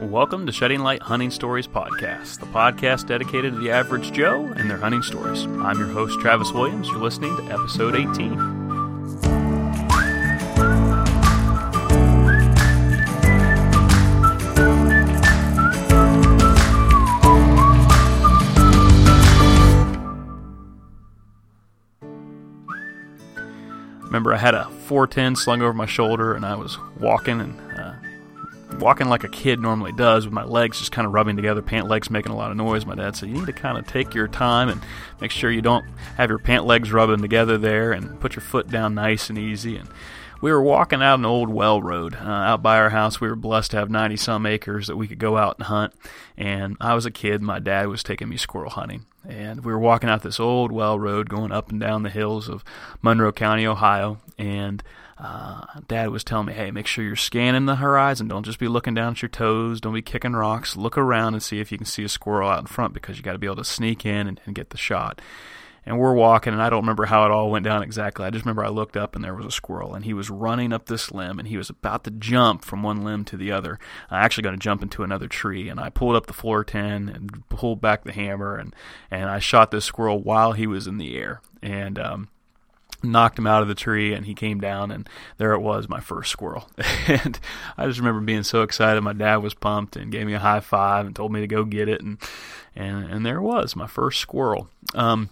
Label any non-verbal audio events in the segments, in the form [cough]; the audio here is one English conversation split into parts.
Welcome to Shedding Light Hunting Stories Podcast, the podcast dedicated to the average Joe and their hunting stories. I'm your host, Travis Williams. You're listening to episode 18. Remember, I had a 410 slung over my shoulder, and I was walking and walking like a kid normally does, with my legs just kind of rubbing together, pant legs making a lot of noise. My dad said, You need to kind of take your time and make sure you don't have your pant legs rubbing together there and put your foot down nice and easy. And we were walking out an old well road uh, out by our house. We were blessed to have 90 some acres that we could go out and hunt. And I was a kid. My dad was taking me squirrel hunting. And we were walking out this old well road going up and down the hills of Monroe County, Ohio. And uh, dad was telling me, hey, make sure you're scanning the horizon. Don't just be looking down at your toes. Don't be kicking rocks. Look around and see if you can see a squirrel out in front because you got to be able to sneak in and, and get the shot and we're walking and i don't remember how it all went down exactly. I just remember i looked up and there was a squirrel and he was running up this limb and he was about to jump from one limb to the other. I actually going to jump into another tree and i pulled up the 410 and pulled back the hammer and and i shot this squirrel while he was in the air and um knocked him out of the tree and he came down and there it was my first squirrel. [laughs] And i just remember being so excited. My dad was pumped and gave me a high five and told me to go get it and and and there it was my first squirrel. Um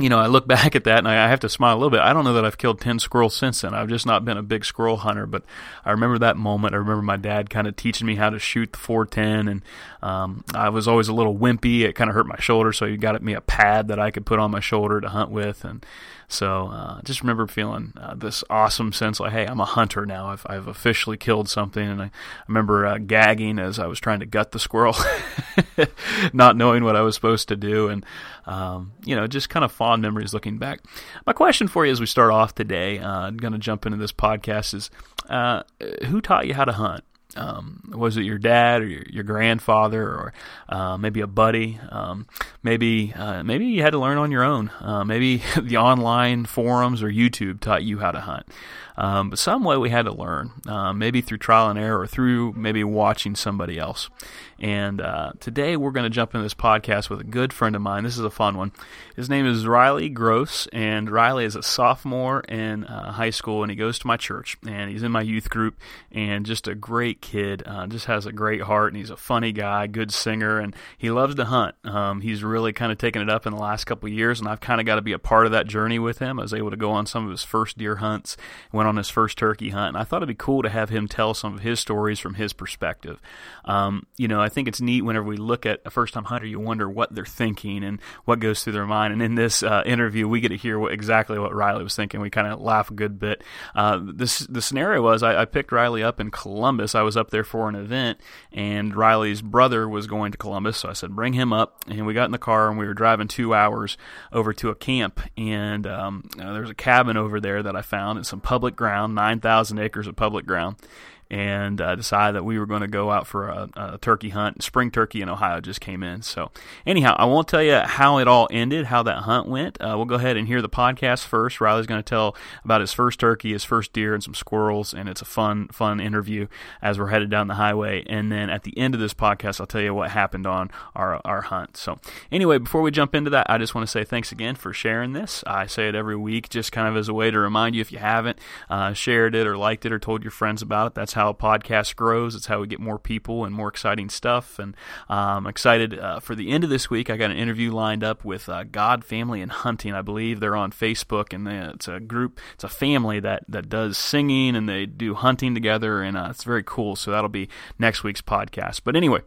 you know, I look [laughs] back at that and I have to smile a little bit. I don't know that I've killed 10 squirrels since then. I've just not been a big squirrel hunter, but I remember that moment. I remember my dad kind of teaching me how to shoot the 410, and um, I was always a little wimpy. It kind of hurt my shoulder, so he got me a pad that I could put on my shoulder to hunt with. And so uh, just remember feeling uh, this awesome sense like, hey, I'm a hunter now. I've, I've officially killed something. And I, I remember uh, gagging as I was trying to gut the squirrel, [laughs] not knowing what I was supposed to do. And, um, you know, just kind of fond memories looking back. My question for you as we start off today, uh, I'm going to jump into this podcast is uh, who taught you how to hunt? Um, was it your dad or your, your grandfather or uh, maybe a buddy? Um, maybe uh, maybe you had to learn on your own. Uh, maybe [laughs] the online forums or YouTube taught you how to hunt. Um, but some way we had to learn, uh, maybe through trial and error or through maybe watching somebody else. And uh, today we're going to jump into this podcast with a good friend of mine. This is a fun one. His name is Riley Gross, and Riley is a sophomore in uh, high school, and he goes to my church, and he's in my youth group, and just a great kid. Uh, just has a great heart, and he's a funny guy, good singer, and he loves to hunt. Um, he's really kind of taken it up in the last couple years, and I've kind of got to be a part of that journey with him. I was able to go on some of his first deer hunts, went on his first turkey hunt, and I thought it'd be cool to have him tell some of his stories from his perspective. Um, you know, I think it's neat whenever we look at a first time hunter, you wonder what they're thinking and what goes through their mind. And in this uh, interview, we get to hear what, exactly what Riley was thinking. We kind of laugh a good bit. Uh, this the scenario was I, I picked Riley up in Columbus. I was up there for an event, and Riley's brother was going to Columbus, so I said bring him up. And we got in the car and we were driving two hours over to a camp, and um, uh, there's a cabin over there that I found. It's some public ground, nine thousand acres of public ground and uh, decided that we were going to go out for a, a, turkey hunt. Spring turkey in Ohio just came in. So, anyhow, I won't tell you how it all ended, how that hunt went. Uh, we'll go ahead and hear the podcast first. Riley's going to tell about his first turkey, his first deer, and some squirrels, and it's a fun, fun interview as we're headed down the highway. And then at the end of this podcast, I'll tell you what happened on our, our hunt. So, anyway, before we jump into that, I just want to say thanks again for sharing this. I say it every week just kind of as a way to remind you if you haven't uh, shared it or liked it or told your friends about it. That's how a podcast grows. It's how we get more people and more exciting stuff. And I'm um, excited uh, for the end of this week. I got an interview lined up with uh, God Family and Hunting. I believe they're on Facebook, and they, it's a group, it's a family that that does singing and they do hunting together, and uh, it's very cool. So that'll be next week's podcast. But anyway.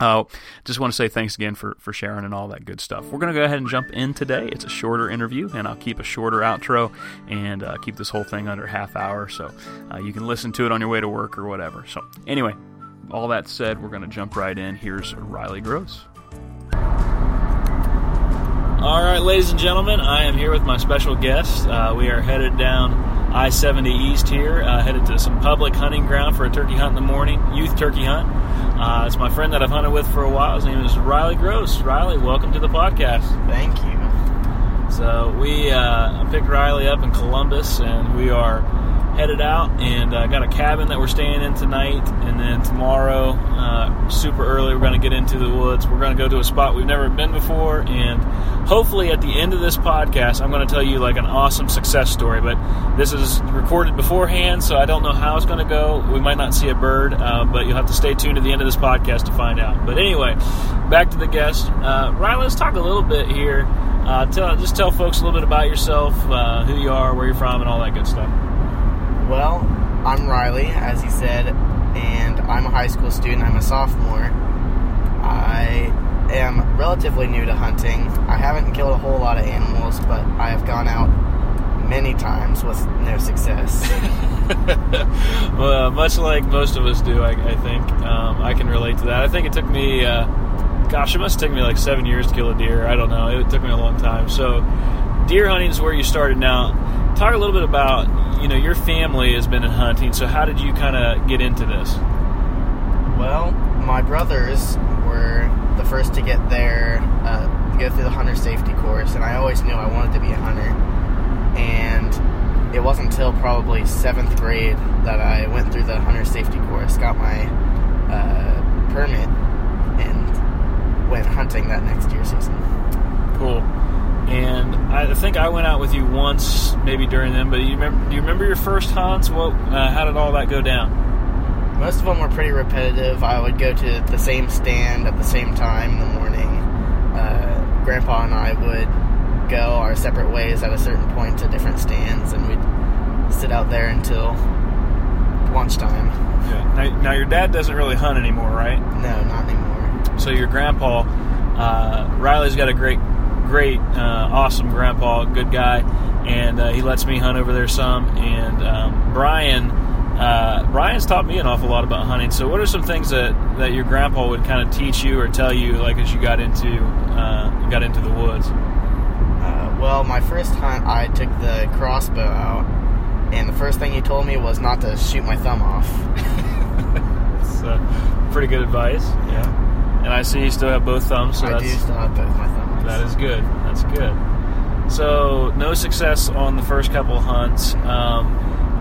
Uh, just want to say thanks again for, for sharing and all that good stuff. We're going to go ahead and jump in today. It's a shorter interview, and I'll keep a shorter outro and uh, keep this whole thing under half hour so uh, you can listen to it on your way to work or whatever. So, anyway, all that said, we're going to jump right in. Here's Riley Gross. All right, ladies and gentlemen, I am here with my special guest. Uh, we are headed down I 70 East here, uh, headed to some public hunting ground for a turkey hunt in the morning, youth turkey hunt. Uh, it's my friend that I've hunted with for a while. His name is Riley Gross. Riley, welcome to the podcast. Thank you. So we uh, picked Riley up in Columbus, and we are headed out and uh, got a cabin that we're staying in tonight. And then tomorrow, uh, super early, we're going to get into the woods. We're going to go to a spot we've never been before. And hopefully, at the end of this podcast, I'm going to tell you like an awesome success story. But this is recorded beforehand, so I don't know how it's going to go. We might not see a bird, uh, but you'll have to stay tuned to the end of this podcast to find out. But anyway, back to the guest. Uh, Ryan, let's talk a little bit here. Uh, tell, just tell folks a little bit about yourself, uh, who you are, where you're from, and all that good stuff. Well, I'm Riley, as he said, and I'm a high school student. I'm a sophomore. I am relatively new to hunting. I haven't killed a whole lot of animals, but I have gone out many times with no success. [laughs] well, much like most of us do, I, I think. Um, I can relate to that. I think it took me, uh, gosh, it must have taken me like seven years to kill a deer. I don't know. It took me a long time. So, deer hunting is where you started. Now, talk a little bit about you know, your family has been in hunting, so how did you kind of get into this? Well, my brothers were the first to get there, uh, to go through the hunter safety course, and I always knew I wanted to be a hunter. And it wasn't until probably seventh grade that I went through the hunter safety course, got my uh, permit, and went hunting that next year season. Cool. And I think I went out with you once, maybe during them. But you remember? Do you remember your first hunts? What? Uh, how did all that go down? Most of them were pretty repetitive. I would go to the same stand at the same time in the morning. Uh, Grandpa and I would go our separate ways at a certain point to different stands, and we'd sit out there until lunchtime. Yeah. Now, now your dad doesn't really hunt anymore, right? No, not anymore. So your grandpa, uh, Riley's got a great great, uh, awesome grandpa, good guy, and uh, he lets me hunt over there some. And um, Brian, uh, Brian's taught me an awful lot about hunting. So, what are some things that, that your grandpa would kind of teach you or tell you, like as you got into uh, got into the woods? Uh, well, my first hunt, I took the crossbow out, and the first thing he told me was not to shoot my thumb off. [laughs] That's uh, pretty good advice. Yeah. And I see you still have both thumbs. So I do still have both my thumbs. That is good. That's good. So no success on the first couple hunts, um,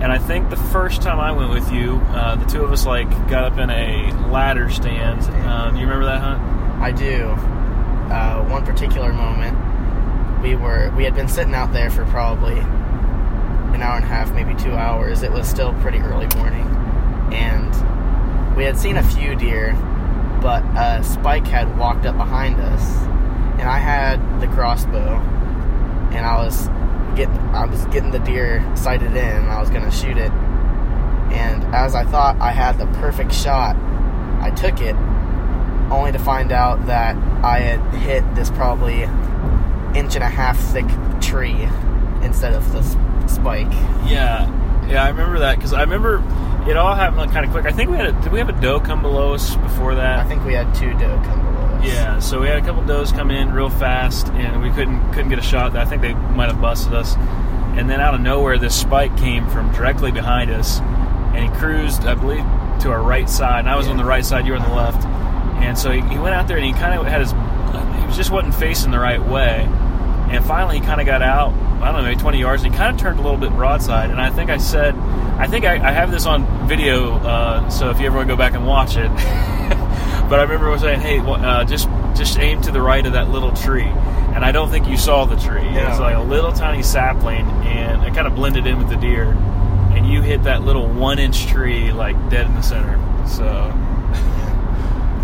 and I think the first time I went with you, uh, the two of us like got up in a ladder stand. Do you remember that hunt? I do. Uh, one particular moment, we were we had been sitting out there for probably an hour and a half, maybe two hours. It was still pretty early morning, and we had seen a few deer, but spike had walked up behind us and I had the crossbow, and I was getting I was getting the deer sighted in, and I was gonna shoot it. And as I thought I had the perfect shot, I took it, only to find out that I had hit this probably inch and a half thick tree instead of the spike. Yeah, yeah, I remember that because I remember it all happened like kind of quick. I think we had a, did we have a doe come below us before that? I think we had two doe come below. Yeah, so we had a couple does come in real fast, and we couldn't couldn't get a shot. I think they might have busted us. And then out of nowhere, this spike came from directly behind us, and he cruised, I believe, to our right side. And I was yeah. on the right side, you were on the left. And so he, he went out there, and he kind of had his, he was just wasn't facing the right way. And finally, he kind of got out. I don't know, maybe 20 yards. And he kind of turned a little bit broadside. And I think I said, I think I, I have this on video. Uh, so if you ever want to go back and watch it. [laughs] But I remember saying, "Hey, uh, just just aim to the right of that little tree." And I don't think you saw the tree. Yeah. It was like a little tiny sapling, and it kind of blended in with the deer. And you hit that little one-inch tree like dead in the center. So,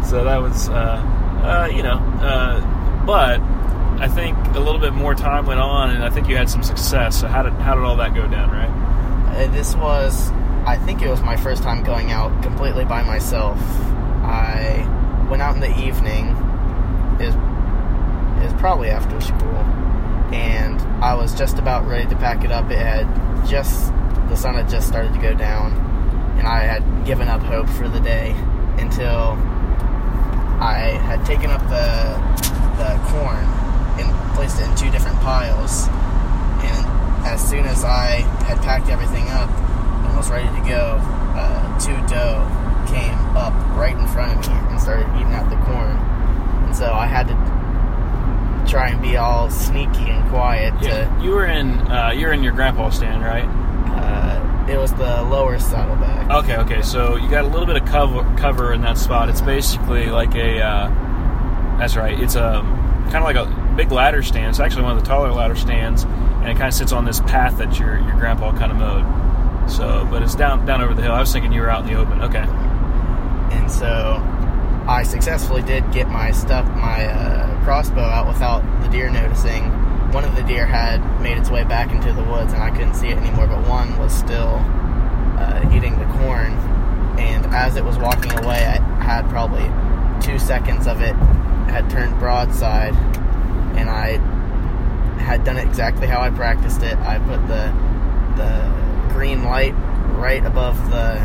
[laughs] so that was, uh, uh, you know, uh, but I think a little bit more time went on, and I think you had some success. So how did how did all that go down, right? Uh, this was, I think it was my first time going out completely by myself. I went out in the evening. Is is probably after school, and I was just about ready to pack it up. It had just the sun had just started to go down, and I had given up hope for the day until I had taken up the the corn and placed it in two different piles. And as soon as I had packed everything up and was ready to go, uh, two doe came up right in front of me and started eating out the corn. And so I had to try and be all sneaky and quiet. Yeah, you were in uh, you were in your grandpa's stand, right? Uh, It was the lower saddleback. Okay, okay. So you got a little bit of cover cover in that spot. It's basically like a. Uh, that's right. It's a kind of like a big ladder stand. It's actually one of the taller ladder stands, and it kind of sits on this path that your your grandpa kind of mowed. So, but it's down down over the hill. I was thinking you were out in the open. Okay. And so I successfully did get my stuff, my uh, crossbow out without the deer noticing. One of the deer had made its way back into the woods, and I couldn't see it anymore. But one was still uh, eating the corn. And as it was walking away, I had probably two seconds of it had turned broadside, and I had done it exactly how I practiced it. I put the the green light right above the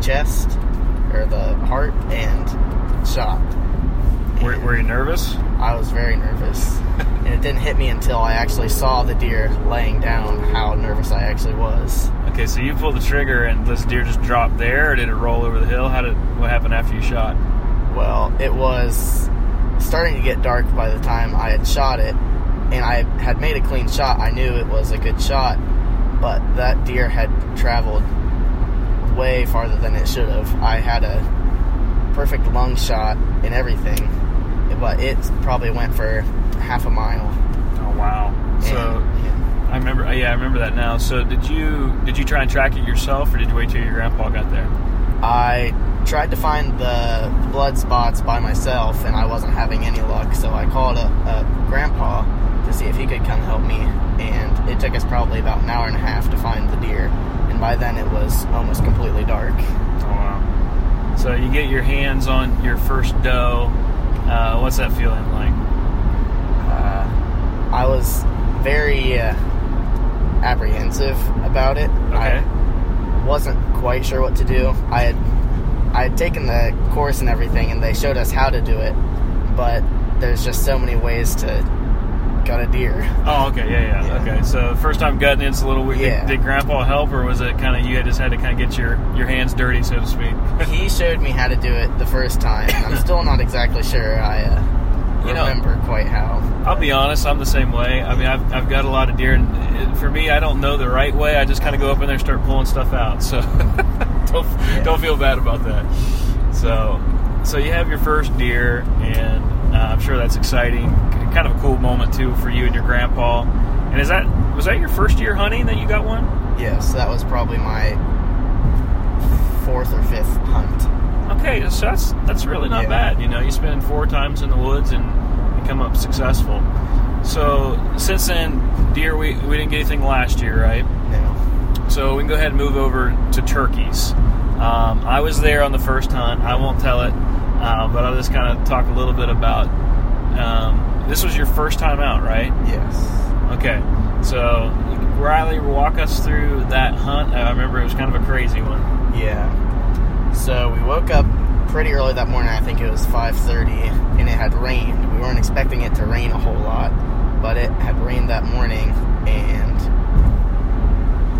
chest or the heart and shot. Were, were you nervous? I was very nervous, [laughs] and it didn't hit me until I actually saw the deer laying down. How nervous I actually was. Okay, so you pulled the trigger and this deer just dropped there, or did it roll over the hill? How did what happened after you shot? Well, it was starting to get dark by the time I had shot it, and I had made a clean shot. I knew it was a good shot, but that deer had traveled way farther than it should have. I had a perfect lung shot and everything, but it probably went for half a mile. Oh wow! So yeah. I remember. uh, Yeah, I remember that now. So did you did you try and track it yourself, or did you wait till your grandpa got there? I tried to find the blood spots by myself, and I wasn't having any luck. So I called a, a grandpa to see if he could come help me, and it took us probably about an hour and a half to find the deer. And by then, it was almost completely dark. Oh wow! So you get your hands on your first doe. Uh, what's that feeling like? Uh, I was very uh, apprehensive about it. Okay. I wasn't quite sure what to do. I had I had taken the course and everything, and they showed us how to do it, but there's just so many ways to gut a deer. Oh, okay, yeah, yeah, Yeah. okay. So first time gutting it's a little weird. Yeah. Did, did Grandpa help, or was it kind of you had just had to kind of get your your hands dirty, so to speak? [laughs] he showed me how to do it the first time. I'm [laughs] still not exactly sure I uh, You know- remember quite how. I'll be honest, I'm the same way. I mean, I've, I've got a lot of deer, and for me, I don't know the right way. I just kind of go up in there and start pulling stuff out. So [laughs] don't don't feel bad about that. So so you have your first deer, and uh, I'm sure that's exciting. Kind of a cool moment too for you and your grandpa. And is that was that your first year hunting that you got one? Yes, that was probably my fourth or fifth hunt. Okay, so that's that's really not Yeah. bad. You know, you spend four times in the woods and you come up successful. So since then, deer we we didn't get anything last year, right? No. So we can go ahead and move over to turkeys. Um, I was there on the first hunt. I won't tell it, um, but I'll just kind of talk a little bit about. Um, this was your first time out, right? Yes. Okay. So Riley, walk us through that hunt. I remember it was kind of a crazy one. Yeah. So we woke up pretty early that morning. I think it was 5:30, and it had rained. We weren't expecting it to rain a whole lot, but it had rained that morning, and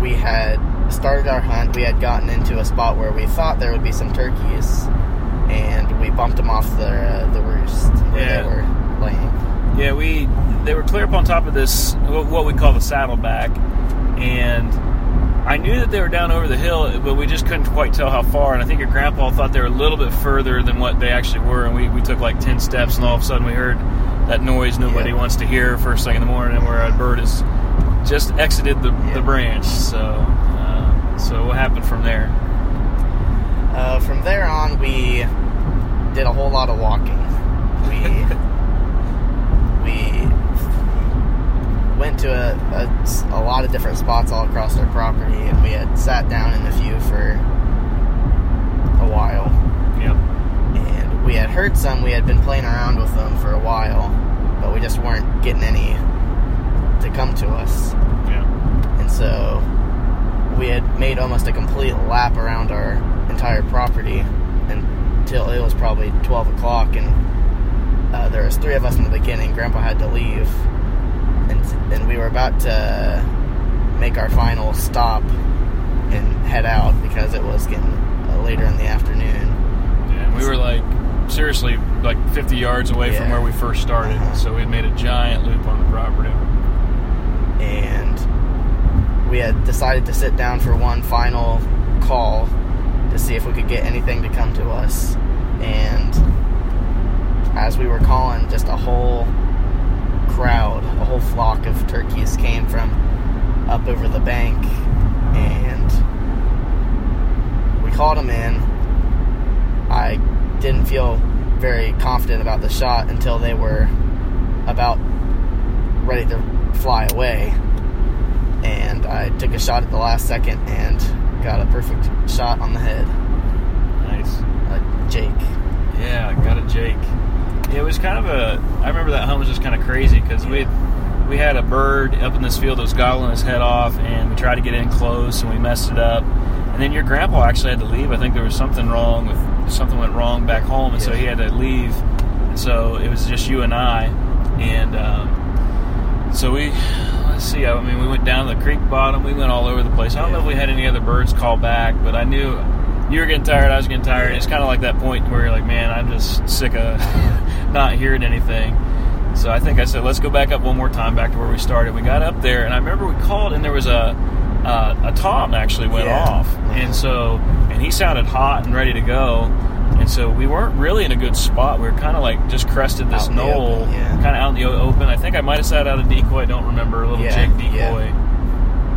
we had started our hunt. We had gotten into a spot where we thought there would be some turkeys, and we bumped them off the uh, the roost where Yeah. they were laying. Yeah, we they were clear up on top of this what we call the saddleback, and I knew that they were down over the hill, but we just couldn't quite tell how far. And I think your grandpa thought they were a little bit further than what they actually were. And we, we took like ten steps, and all of a sudden we heard that noise nobody Yeah. wants to hear first thing in the morning, where a bird has just exited the, Yeah. the branch. So, uh, so what happened from there? Uh, from there on, we did a whole lot of walking. We we [laughs] went to a, a, a lot of different spots all across our property, and we had sat down in a few for a while. Yep. And we had heard some. We had been playing around with them for a while, but we just weren't getting any to come to us. Yeah. And so we had made almost a complete lap around our entire property until it was probably 12 o'clock. And uh, there was three of us in the beginning. Grandpa had to leave. And, and we were about to make our final stop and head out because it was getting uh, later in the afternoon. Yeah, and we were like seriously like 50 yards away from where we first started, Uh-huh. so we'd made a giant loop on the property. and we had decided to sit down for one final call to see if we could get anything to come to us. And as we were calling, just a whole crowd, a whole flock of turkeys came from up over the bank, and we called them in. I didn't feel very confident about the shot until they were about ready to fly away. And I took a shot at the last second and got a perfect shot on the head. Nice. A Jake. Yeah, I got a Jake. It was kind of a. I remember that hunt was just kind of crazy because we we had a bird up in this field that was gobbling his head off, and we tried to get in close, and we messed it up. And then your grandpa actually had to leave. I think there was something wrong with something went wrong back home, and so he had to leave. And so it was just you and I, and um, so we let's see. I mean, we went down to the creek bottom. We went all over the place. I don't know if we had any other birds call back, but I knew you were getting tired. I was getting tired. It's kind of like that point where you're like, man, I'm just sick of not hearing anything. So I think I said, let's go back up one more time, back to where we started. We got up there, and I remember we called, and there was a uh, a tom actually went Yeah. off, and so and he sounded hot and ready to go. And so we weren't really in a good spot. We were kind of like just crested this knoll, yeah. kind of out in the open. I think I might have sat out a decoy. I don't remember a little Yeah, jake decoy.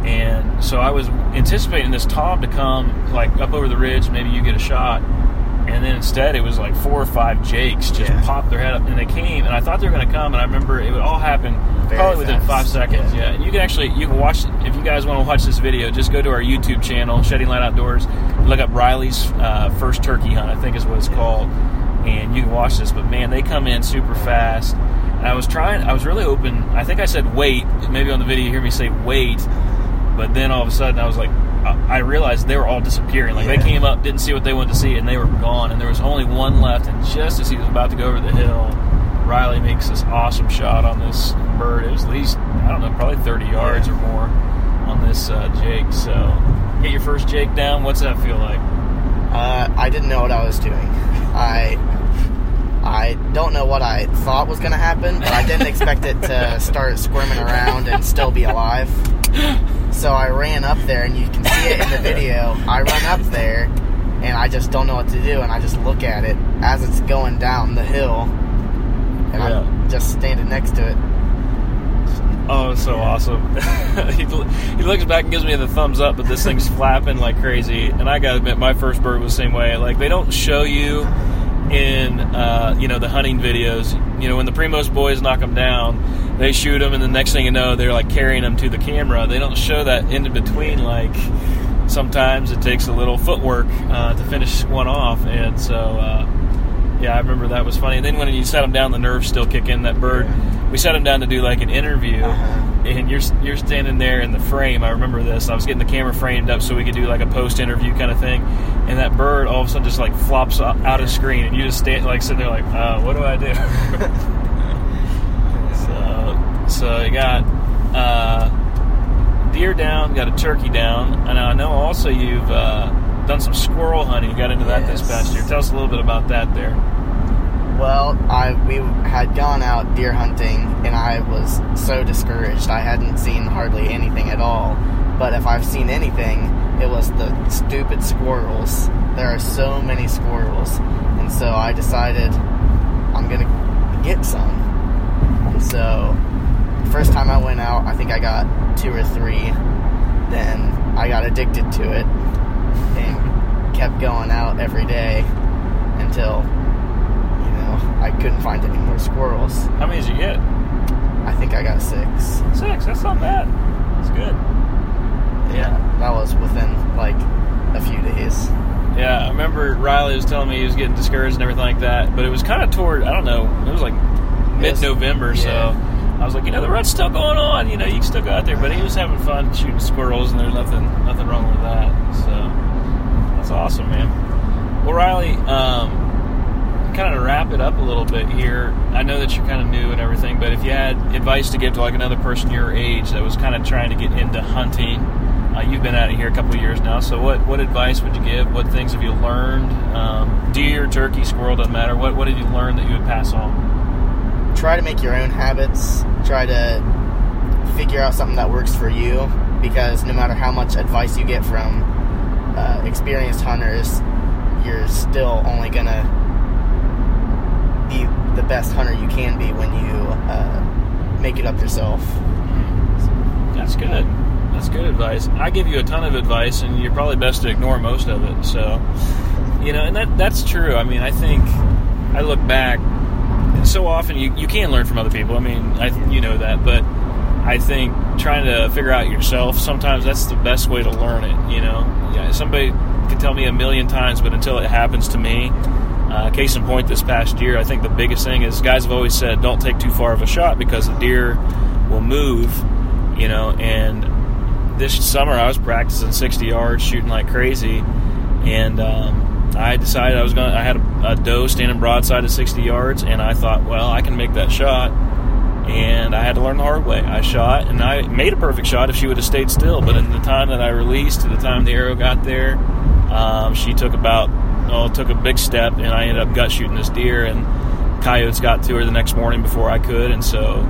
And so I was anticipating this tom to come like up over the ridge, maybe you get a shot. And then instead, it was like four or five jakes just Yeah. popped their head up, and they came. And I thought they were going to come, and I remember it would all happen Very probably within five seconds. yeah. Yeah. and you can actually you can watch if you guys want to watch this video, just go to our YouTube channel, Shedding Light Outdoors. Look up Riley's uh, first turkey hunt, I think is what it's called, and you can watch this. But man, they come in super fast. And I was trying, I was really open. I think I said wait. Maybe on the video you hear me say wait, but then all of a sudden I was like, I I realized they were all disappearing. Like Yeah. they came up, didn't see what they wanted to see, and they were gone. And there was only one left. And just as he was about to go over the hill, Riley makes this awesome shot on this bird. It was at least I don't know, probably 30 yards or more on this uh, Jake. So get your first Jake down. What's that feel like? Uh, I didn't know what I was doing. I I don't know what I thought was going to happen, but I didn't expect it to start squirming around and still be alive. So I ran up there, and you can see it in the video. I run up there, and I just don't know what to do, and I just look at it as it's going down the hill, and Yeah. I'm just standing next to it. Oh, so awesome. [laughs] he, he looks back and gives me the thumbs up, but this thing's flapping like crazy. And I gotta admit, my first bird was the same way. Like, they don't show you in, uh, you know, the hunting videos. You know, when the Primos boys knock them down, they shoot them, and the next thing you know, they're like carrying them to the camera. They don't show that in between, like, sometimes it takes a little footwork uh, to finish one off. And so, uh, yeah, I remember that was funny. And then when you set him down, the nerves still kick in. That bird, we set him down to do like an interview, Uh-huh. and you're you're standing there in the frame. I remember this. I was getting the camera framed up so we could do like a post interview kind of thing. And that bird all of a sudden just like flops out, out of screen, and you just stand like sitting there like, uh, what do I do? [laughs] so so you got. Uh, deer down, got a turkey down, and I know also you've uh, done some squirrel hunting. You got into that this past year. Tell us a little bit about that there. Well, I we had gone out deer hunting, and I was so discouraged. I hadn't seen hardly anything at all. But if I've seen anything, it was the stupid squirrels. There are so many squirrels, and so I decided I'm gonna get some. And so, first time I went out, I think I got two or three. Then I got addicted to it kept going out every day until you know, I couldn't find any more squirrels. How many did you get? I think I got six. Six. That's not bad. That's good. Yeah, that was within like a few days. Yeah, I remember Riley was telling me he was getting discouraged and everything like that, but it was kind of toward I don't know, it was like mid-November, so. I was like, you know, the rut's still going on. You know, you can still go out there, but he was having fun shooting squirrels, and there's nothing nothing wrong with that. So that's awesome, man. Well, Riley, um, kind of wrap it up a little bit here. I know that you're kind of new and everything, but if you had advice to give to like another person your age that was kind of trying to get into hunting, uh, you've been out it here a couple of years now. So what what advice would you give? What things have you learned? Um, deer, turkey, squirrel doesn't matter. What what did you learn that you would pass on? Try to make your own habits. Try to figure out something that works for you, because no matter how much advice you get from uh, experienced hunters, you're still only gonna be the best hunter you can be when you uh, make it up yourself. That's good. That's good advice. I give you a ton of advice, and you're probably best to ignore most of it. So, you know, and that that's true. I mean, I think I look back. So often, you, you can learn from other people. I mean, I you know that, but I think trying to figure out yourself sometimes that's the best way to learn it. You know, yeah, somebody can tell me a million times, but until it happens to me, uh, case in point, this past year, I think the biggest thing is guys have always said don't take too far of a shot because the deer will move. You know, and this summer I was practicing 60 yards, shooting like crazy, and um, I decided I was going. to I had a, a doe standing broadside at 60 yards, and I thought, well, I can make that shot and I had to learn the hard way. I shot, and I made a perfect shot if she would have stayed still. But in the time that I released to the time the arrow got there, um, she took about oh, took a big step, and I ended up gut shooting this deer. And coyotes got to her the next morning before I could, and so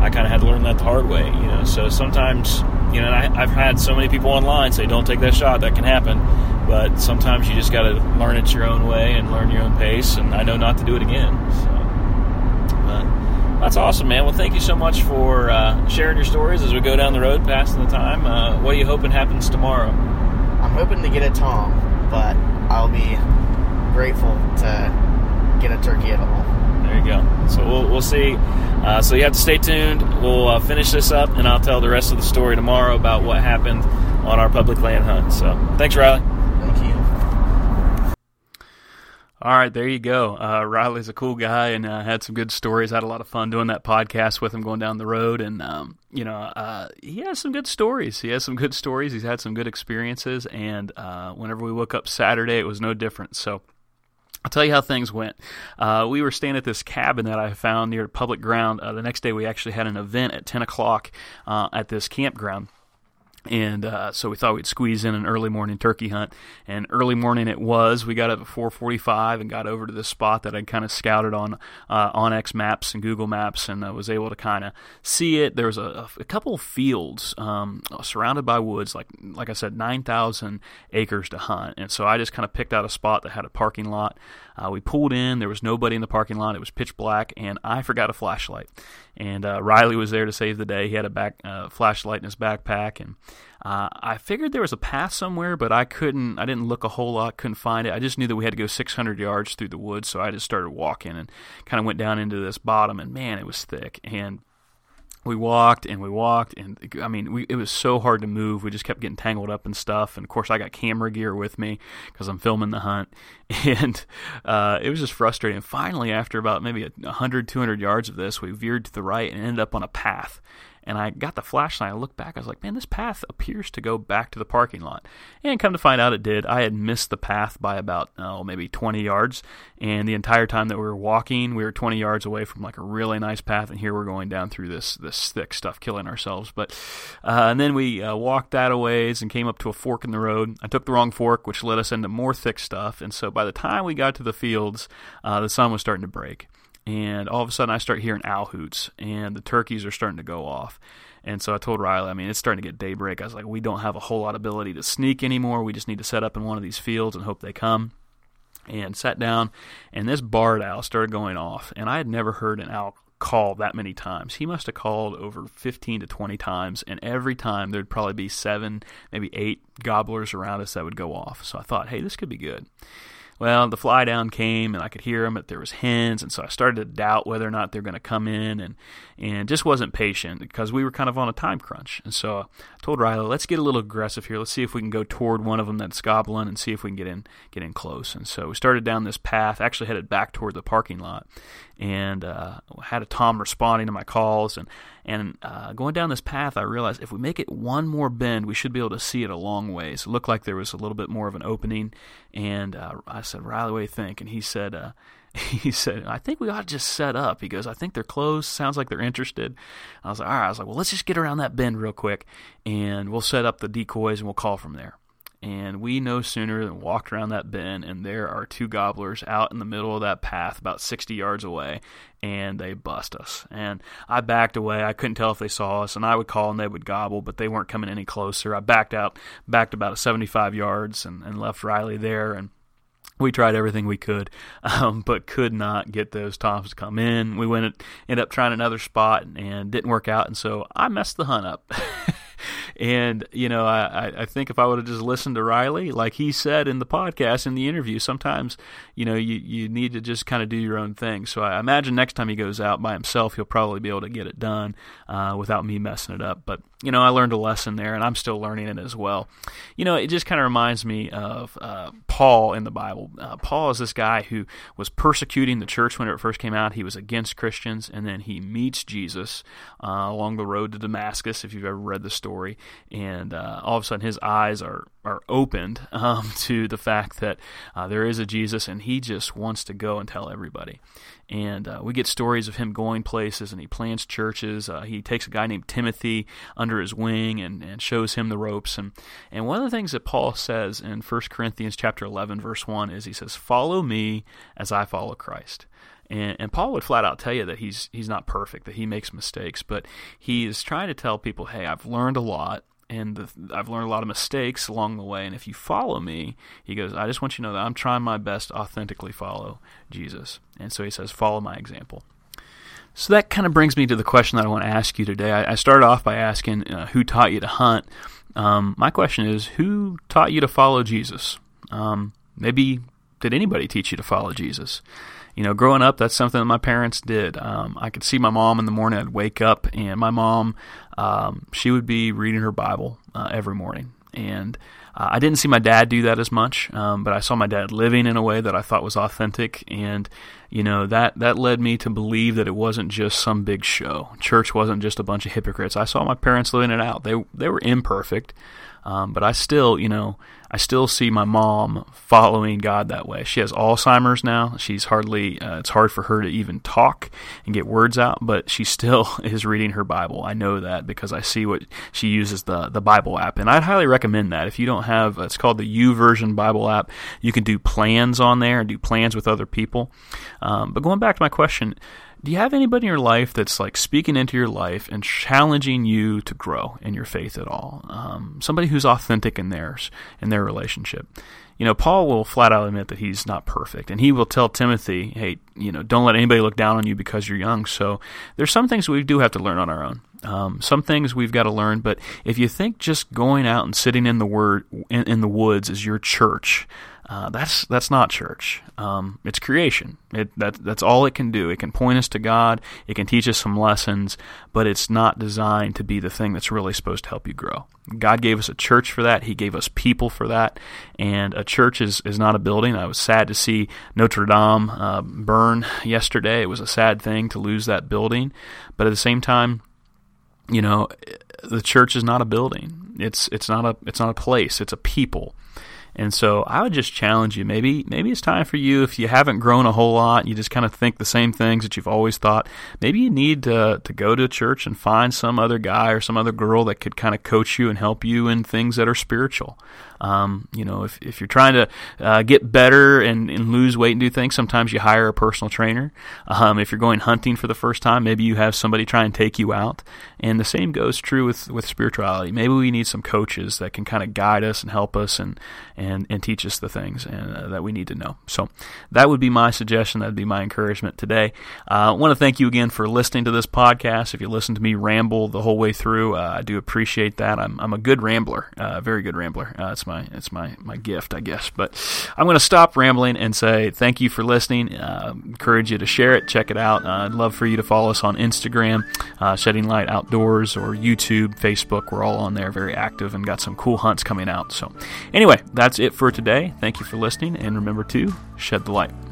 I kind of had to learn that the hard way. You know, so sometimes you know I, I've had so many people online say, "Don't take that shot. That can happen." But sometimes you just got to learn it your own way and learn your own pace. And I know not to do it again. So. That's awesome, man. Well, thank you so much for uh, sharing your stories as we go down the road, passing the time. Uh, what are you hoping happens tomorrow? I'm hoping to get a tom, but I'll be grateful to get a turkey at all. There you go. So we'll, we'll see. Uh, so you have to stay tuned. We'll uh, finish this up, and I'll tell the rest of the story tomorrow about what happened on our public land hunt. So thanks, Riley. All right, there you go. Uh, Riley's a cool guy and uh, had some good stories. I had a lot of fun doing that podcast with him going down the road, and um, you know, uh, he has some good stories. He has some good stories. He's had some good experiences, and uh, whenever we woke up Saturday, it was no different. So. I'll tell you how things went. Uh, we were staying at this cabin that I found near public ground. Uh, the next day, we actually had an event at 10 o'clock at this campground and uh, so we thought we'd squeeze in an early morning turkey hunt and early morning it was we got up at 4.45 and got over to this spot that i'd kind of scouted on uh, onX maps and google maps and uh, was able to kind of see it there was a, a couple fields um, surrounded by woods like like i said 9000 acres to hunt and so i just kind of picked out a spot that had a parking lot uh, we pulled in. There was nobody in the parking lot. It was pitch black, and I forgot a flashlight. And uh, Riley was there to save the day. He had a back uh, flashlight in his backpack, and uh, I figured there was a path somewhere, but I couldn't. I didn't look a whole lot. Couldn't find it. I just knew that we had to go 600 yards through the woods, so I just started walking and kind of went down into this bottom. And man, it was thick. And we walked and we walked and I mean we, it was so hard to move. We just kept getting tangled up and stuff. And of course I got camera gear with me because I'm filming the hunt, [laughs] and uh, it was just frustrating. Finally, after about maybe 100, 200 yards of this, we veered to the right and ended up on a path and I got the flashlight. I looked back. I was like, man, this path appears to go back to the parking lot. And come to find out, it did. I had missed the path by about, oh, maybe 20 yards. And the entire time that we were walking, we were 20 yards away from like a really nice path. And here we're going down through this this thick stuff, killing ourselves. But uh, and then we uh, walked that a ways and came up to a fork in the road. I took the wrong fork, which led us into more thick stuff. And so by the time we got to the fields, uh, the sun was starting to break and all of a sudden I start hearing owl hoots, and the turkeys are starting to go off. And so I told Riley, I mean, it's starting to get daybreak. I was like, we don't have a whole lot of ability to sneak anymore. We just need to set up in one of these fields and hope they come. And sat down, and this barred owl started going off, and I had never heard an owl call that many times. He must have called over 15 to 20 times, and every time there'd probably be seven, maybe eight gobblers around us that would go off. So I thought, hey, this could be good. Well, the fly down came and I could hear them, but there was hens, and so I started to doubt whether or not they're going to come in, and and just wasn't patient because we were kind of on a time crunch. And so I told Riley, let's get a little aggressive here. Let's see if we can go toward one of them that's gobbling and see if we can get in get in close. And so we started down this path, actually headed back toward the parking lot, and uh, had a Tom responding to my calls. And and uh, going down this path, I realized if we make it one more bend, we should be able to see it a long ways. It looked like there was a little bit more of an opening. And uh, I said, Riley, what do you think? And he said, uh, [laughs] he said, I think we ought to just set up. He goes, I think they're close. Sounds like they're interested. I was like, all right. I was like, well, let's just get around that bend real quick, and we'll set up the decoys and we'll call from there. And we no sooner than walked around that bend, and there are two gobblers out in the middle of that path, about 60 yards away, and they bust us. And I backed away. I couldn't tell if they saw us, and I would call and they would gobble, but they weren't coming any closer. I backed out, backed about 75 yards, and, and left Riley there. And we tried everything we could, [laughs] um, but could not get those toms to come in. We went and ended up trying another spot and didn't work out, and so I messed the hunt up. [laughs] And you know, I, I think if I would have just listened to Riley, like he said in the podcast in the interview, sometimes you know you you need to just kind of do your own thing. So I imagine next time he goes out by himself, he'll probably be able to get it done uh, without me messing it up. But you know, I learned a lesson there, and I'm still learning it as well. You know, it just kind of reminds me of uh, Paul in the Bible. Uh, Paul is this guy who was persecuting the church when it first came out. He was against Christians, and then he meets Jesus uh, along the road to Damascus. If you've ever read the story, and uh, all of a sudden his eyes are are opened [laughs] um, to the fact that uh, there is a Jesus, and he just wants to go and tell everybody. And uh, we get stories of him going places, and he plants churches. Uh, he takes a guy named Timothy under his wing and, and shows him the ropes. And and one of the things that Paul says in 1 Corinthians chapter 11, verse 1 is he says, "Follow me as I follow Christ." And, and Paul would flat out tell you that he's he's not perfect, that he makes mistakes, but he is trying to tell people, hey, I've learned a lot, and the, I've learned a lot of mistakes along the way. And if you follow me, he goes, I just want you to know that I'm trying my best to authentically follow Jesus. And so he says, follow my example. So that kind of brings me to the question that I want to ask you today. I, I started off by asking, uh, who taught you to hunt? Um, my question is, who taught you to follow Jesus? Um, maybe did anybody teach you to follow Jesus? You know, growing up, that's something that my parents did. Um, I could see my mom in the morning. I'd wake up, and my mom, um, she would be reading her Bible uh, every morning. And uh, I didn't see my dad do that as much, um, but I saw my dad living in a way that I thought was authentic, and you know that that led me to believe that it wasn't just some big show. Church wasn't just a bunch of hypocrites. I saw my parents living it out. They they were imperfect, um, but I still, you know, I still see my mom following God that way. She has Alzheimer's now. She's hardly, uh, it's hard for her to even talk and get words out, but she still [laughs] is reading her Bible. I know that because I see what she uses the, the Bible app. And I'd highly recommend that. If you don't have, it's called the YouVersion Bible app. You can do plans on there and do plans with other people. Um, but going back to my question, do you have anybody in your life that's like speaking into your life and challenging you to grow in your faith at all? Um, somebody who's authentic in theirs, in their relationship. You know, Paul will flat out admit that he's not perfect, and he will tell Timothy, "Hey, you know, don't let anybody look down on you because you're young." So there's some things we do have to learn on our own. Um, some things we've got to learn, but if you think just going out and sitting in the word in, in the woods is your church, uh, that's that's not church. Um, it's creation. It, that, that's all it can do. It can point us to God. It can teach us some lessons, but it's not designed to be the thing that's really supposed to help you grow. God gave us a church for that. He gave us people for that. And a church is, is not a building. I was sad to see Notre Dame uh, burn yesterday. It was a sad thing to lose that building, but at the same time, you know, the church is not a building. It's it's not a it's not a place. It's a people. And so I would just challenge you. Maybe maybe it's time for you if you haven't grown a whole lot, you just kind of think the same things that you've always thought. Maybe you need to to go to church and find some other guy or some other girl that could kind of coach you and help you in things that are spiritual. Um, you know, if, if you're trying to uh, get better and, and lose weight and do things, sometimes you hire a personal trainer. Um, if you're going hunting for the first time, maybe you have somebody try and take you out. And the same goes true with, with spirituality. Maybe we need some coaches that can kind of guide us and help us and, and, and teach us the things and, uh, that we need to know. So that would be my suggestion. That would be my encouragement today. Uh, I want to thank you again for listening to this podcast. If you listen to me ramble the whole way through, uh, I do appreciate that. I'm, I'm a good rambler, a uh, very good rambler. Uh, it's my it's my my gift, I guess. But I'm going to stop rambling and say thank you for listening. Uh, encourage you to share it, check it out. Uh, I'd love for you to follow us on Instagram, uh, Shedding Light Outdoors, or YouTube, Facebook. We're all on there, very active, and got some cool hunts coming out. So, anyway, that's it for today. Thank you for listening, and remember to shed the light.